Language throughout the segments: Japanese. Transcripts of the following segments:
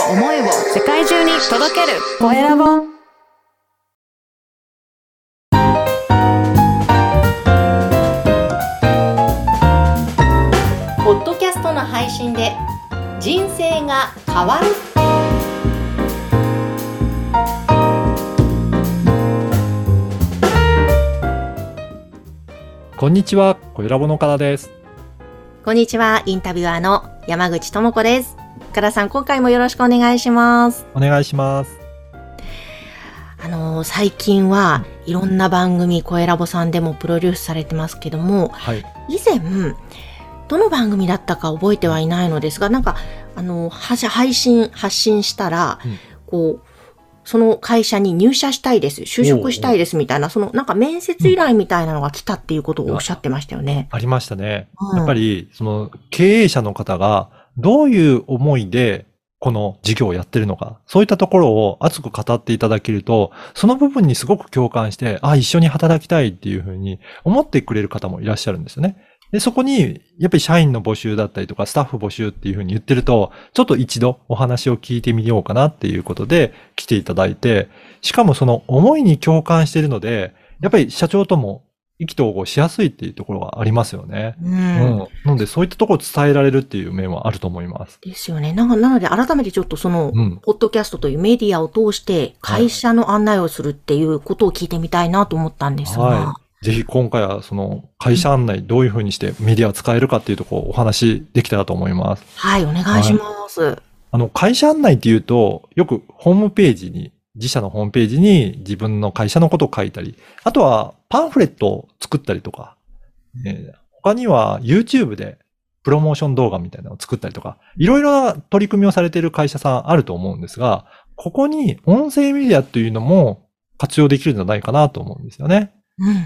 を思いを世界中に届ける。コエラボ。ポッドキャストの配信で人生が変わる。こんにちは、小ラボのからです。こんにちはインタビュアーの山口智子ですからさん今回もよろしくお願いしますお願いします。あのー最近はいろんな番組、声ラボさんでもプロデュースされてますけども、はい。以前、どの番組だったか覚えてはいないのですが、なんか、あのー配信、発信したら、うんこう、その会社に入社したいです、就職したいですみたいな、そのなんか面接依頼みたいなのが来たっていうことをおっしゃってましたよね。ありましたね。うんやっぱり、その、経営者の方が、どういう思いで、この事業をやってるのか、そういったところを熱く語っていただけると、その部分にすごく共感して、あ、一緒に働きたいっていうふうに思ってくれる方もいらっしゃるんですよね。で、そこに、やっぱり社員の募集だったりとか、スタッフ募集っていうふうに言ってると、ちょっと一度お話を聞いてみようかなっていうことで来ていただいて、しかもその思いに共感しているので、やっぱり社長とも意気投合しやすいっていうところがありますよね。うん。うん。なので、そういったところを伝えられるっていう面はあると思います。ですよね。ななので、改めてちょっとその、うん。ポッドキャストというメディアを通して会社の案内をするっていうことを聞いてみたいなと思ったんですが。はぜひ今回はその会社案内どういうふうにしてメディアを使えるかっていうところをお話できたらと思います。はい、お願いします。あの、会社案内っていうと、よくホームページに、自社のホームページに自分の会社のことを書いたり、あとはパンフレットを作ったりとか、えー他には YouTube でプロモーション動画みたいなのを作ったりとか、いろいろな取り組みをされている会社さんあると思うんですが、ここに音声メディアというのも活用できるんじゃないかなと思うんですよね。うん、うん、う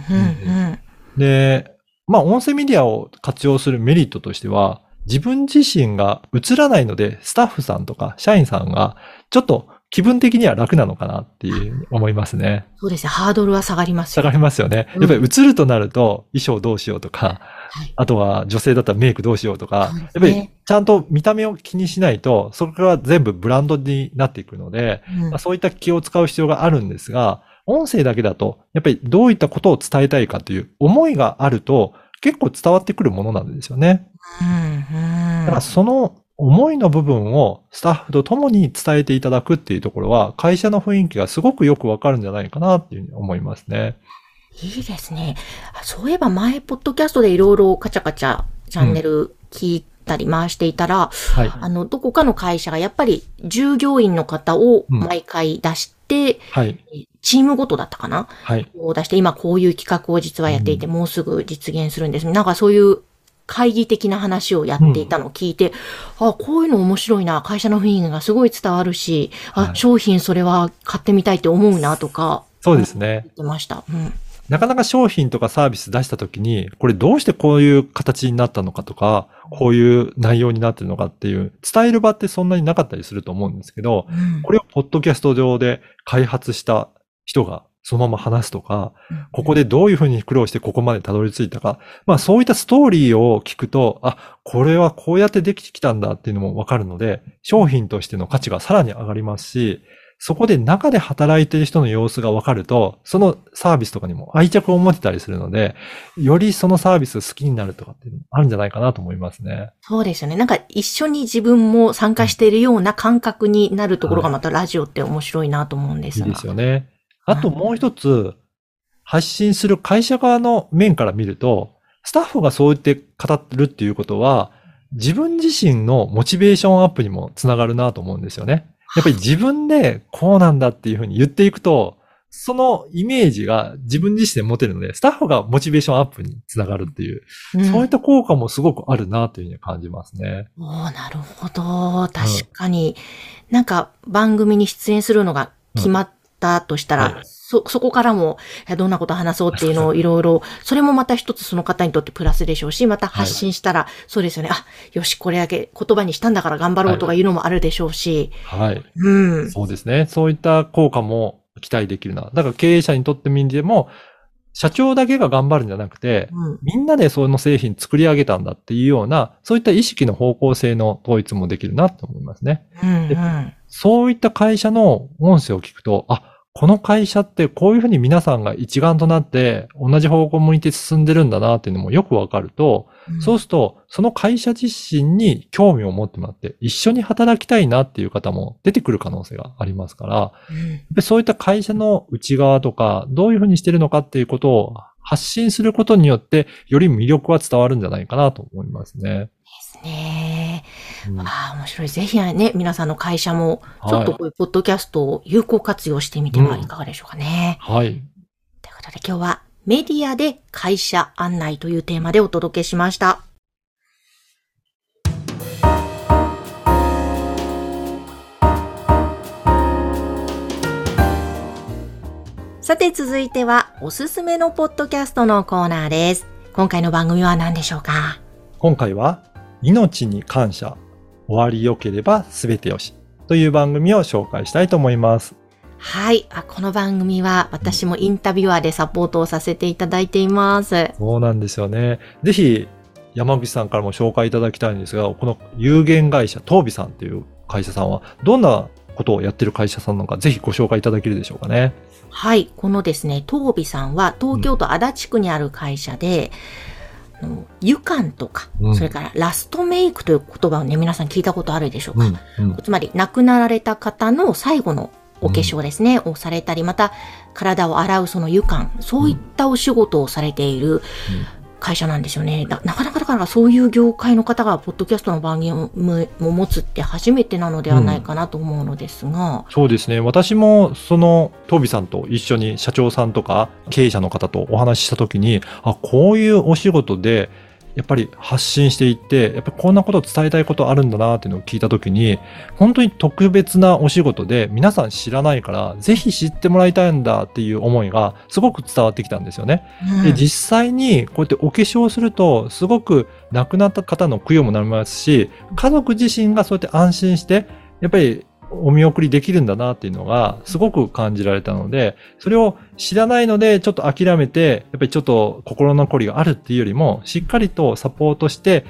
ん。で、まあ、音声メディアを活用するメリットとしては、自分自身が映らないので、スタッフさんとか社員さんが、ちょっと気分的には楽なのかなっていう思いますね。そうですね。ハードルは下がりますよ。下がりますよね。うんやっぱり映るとなると、衣装どうしようとか、はい。あとは女性だったらメイクどうしようとか、ねやっぱりちゃんと見た目を気にしないと、そこから全部ブランドになっていくので、うんまあ、そういった気を使う必要があるんですが、音声だけだと、やっぱりどういったことを伝えたいかという思いがあると、結構伝わってくるものなんですよね。うん、うん。だからその思いの部分をスタッフと共に伝えていただくっていうところは、会社の雰囲気がすごくよくわかるんじゃないかなっていうふうに思いますね。いいですね。あそういえば前、ポッドキャストでいろいろカチャカチャチャンネル聞いたり回していたら、はい。あの、どこかの会社がやっぱり従業員の方を毎回出して、はい。チームごとだったかなはい。を出して、今こういう企画を実はやっていて、もうすぐ実現するんです。なんかそういう会議的な話をやっていたのを聞いて、あ、こういうの面白いな、会社の雰囲気がすごい伝わるし、あ、はい商品それは買ってみたいって思うなとかそうですね言。ってました。うん。なかなか商品とかサービス出したときに、これどうしてこういう形になったのかとか、こういう内容になってるのかっていう、伝える場ってそんなになかったりすると思うんですけど、うんこれをポッドキャスト上で開発した人がそのまま話すとか、ここでどういうふうに苦労してここまでたどり着いたか、まあそういったストーリーを聞くと、あ、これはこうやってできてきたんだっていうのもわかるので、商品としての価値がさらに上がりますし、そこで中で働いている人の様子がわかると、そのサービスとかにも愛着を持てたりするので、よりそのサービスを好きになるとかっていうのもあるんじゃないかなと思いますね。そうですよね。なんか一緒に自分も参加しているような感覚になるところがまたラジオって面白いなと思うんですが。いいですよね。あともう一つ、発信する会社側の面から見ると、スタッフがそう言って語ってるっていうことは、自分自身のモチベーションアップにもつながるなと思うんですよね。やっぱり自分でこうなんだっていうふうに言っていくと、そのイメージが自分自身で持てるので、スタッフがモチベーションアップにつながるっていう、うんそういった効果もすごくあるなというふうに感じますね。おーなるほど。確かに、なんか番組に出演するのが決まったとしたら、うんはいそ、そこからも、えどんなこと話そうっていうのをいろいろ、それもまた一つその方にとってプラスでしょうし、また発信したら、そうですよね。あ、よし、これだけ言葉にしたんだから頑張ろうとかいうのもあるでしょうし、はい。うん。そうですね。そういった効果も期待できるな。だから経営者にとってみても、社長だけが頑張るんじゃなくて、うん。みんなでその製品作り上げたんだっていうような、そういった意識の方向性の統一もできるなと思いますね。うん。うん。そういった会社の音声を聞くと、あ、この会社ってこういうふうに皆さんが一丸となって同じ方向を向いて進んでるんだなっていうのもよくわかると、そうすると、その会社自身に興味を持ってもらって、一緒に働きたいなっていう方も出てくる可能性がありますから、そういった会社の内側とか、どういうふうにしてるのかっていうことを発信することによって、より魅力は伝わるんじゃないかなと思いますね。ですね。うんああ、面白い。ぜひね、皆さんの会社も、ちょっとはいこういうポッドキャストを有効活用してみてはいかがでしょうかね。はい。ということで今日はメディアで会社案内というテーマでお届けしました。さて続いてはおすすめのポッドキャストのコーナーです。今回の番組は何でしょうか？今回は、命に感謝、終わり良ければ全てよしという番組を紹介したいと思います。はいあ。この番組は私もインタビュアーでサポートをさせていただいています。そうなんですよね。ぜひ、山口さんからも紹介いただきたいんですが、この有限会社、東美さんっていう会社さんは、どんなことをやってる会社さんなのか、ぜひご紹介いただけるでしょうかね。はい。このですね、東美さんは東京都足立区にある会社で、あの湯管とか、うんそれからラストメイクという言葉をね、皆さん聞いたことあるでしょうか、うん。つまり亡くなられた方の最後のお化粧ですね、をされたり、また体を洗うその湯管、そういったお仕事をされている会社なんですよね。ななかなかだからそういう業界の方がポッドキャストの番組をも持つって初めてなのではないかなと思うのですが、そうですね。私も、その、東美さんと一緒に社長さんとか経営者の方とお話ししたときに、あ、こういうお仕事で、やっぱり発信していって、やっぱりこんなことを伝えたいことあるんだなっていうのを聞いたときに、本当に特別なお仕事で皆さん知らないから、ぜひ知ってもらいたいんだっていう思いがすごく伝わってきたんですよね。うんで、実際にこうやってお化粧すると、すごく亡くなった方の供養もなりますし、家族自身がそうやって安心して、やっぱりお見送りできるんだなっていうのがすごく感じられたので、それを知らないのでちょっと諦めて、やっぱりちょっと心残りがあるっていうよりも、しっかりとサポートして、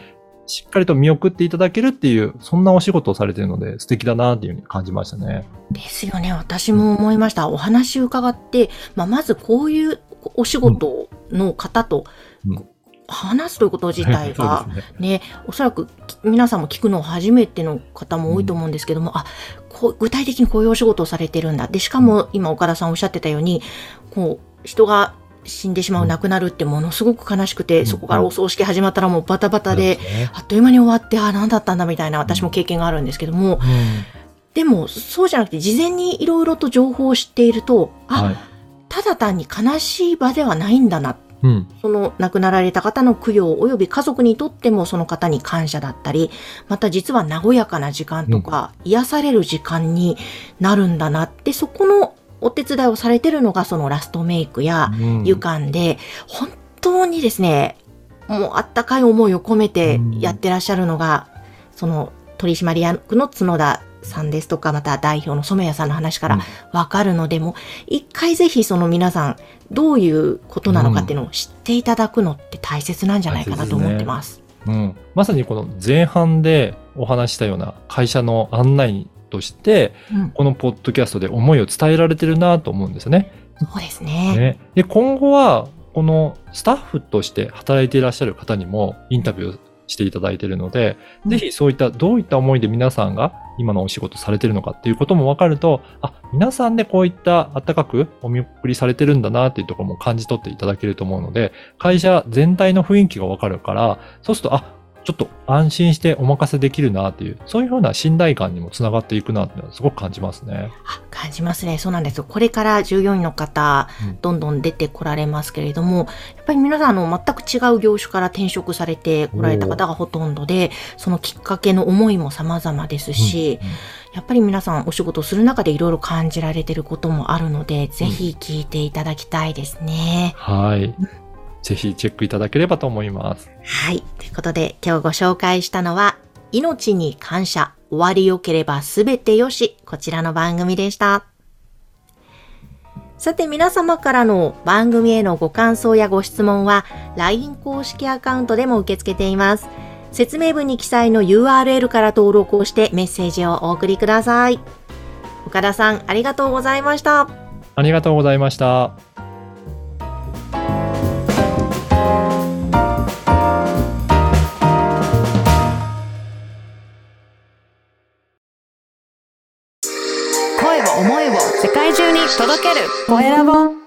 しっかりと見送っていただけるっていう、そんなお仕事をされているので素敵だなっていうふうに感じましたね。ですよね。私も思いました。お話伺って、まあ、まずこういうお仕事の方とうん話すということ自体が、ね。ね、おそらくき皆さんも聞くの初めての方も多いと思うんですけども、あ、こう、具体的にこういうお仕事をされてるんだ。で、しかも今岡田さんおっしゃってたように、こう、人が死んでしまう、うん亡くなるってものすごく悲しくて、んそこからお葬式始まったらもうバタバタで、そうすねあっという間に終わって、あ、何だったんだみたいな私も経験があるんですけども、うんでも、そうじゃなくて、事前にいろいろと情報を知っていると、あ、はい。ただ単に悲しい場ではないんだな。うん。その亡くなられた方の供養及び家族にとってもその方に感謝だったり、また実は和やかな時間とか、癒される時間になるんだなって、そこのお手伝いをされてるのがそのラストメイクやうん。湯管で、本当にですね、もうあったかい思いを込めてやってらっしゃるのが、その取締役の角田さんですとか、また代表の染谷さんの話からうんわかるので、もう一回ぜひその皆さん、どういうことなのかっていうのを知っていただくのって大切なんじゃないかなと思ってます。うん、まさにこの前半でお話ししたような会社の案内として、うん、このポッドキャストで思いを伝えられてるなと思うんですよね。そうですね。ねで今後は、このスタッフとして働いていらっしゃる方にもインタビューしていただいているので、うん。ぜひそういったどういった思いで皆さんが今のお仕事されてるのかっていうことも分かると、あ、皆さんでこういったあったかくお見送りされてるんだなっていうところも感じ取っていただけると思うので、会社全体の雰囲気が分かるから、そうすると、あ、ちょっと安心してお任せできるなっていう、そういうふうな信頼感にもつながっていくなっていうのはすごく感じますね。あ感じますね。そうなんですよ。これから従業員の方うん、どんどん出てこられますけれども、やっぱり皆さん、あの、全く違う業種から転職されてこられた方がほとんどで、そのきっかけの思いも様々ですし、やっぱり皆さんお仕事をする中でいろいろ感じられてることもあるので、ぜひ聞いていただきたいですね。はい。ぜひチェックいただければと思います。はい。ということで、今日ご紹介したのは、命に感謝、終わりよければすべてよし、こちらの番組でした。さて皆様からの番組へのご感想やご質問は LINE 公式アカウントでも受け付けています。説明文に記載の URL から登録をしてメッセージをお送りください。岡田さん、ありがとうございました。ありがとうございました。届ける。コエラボ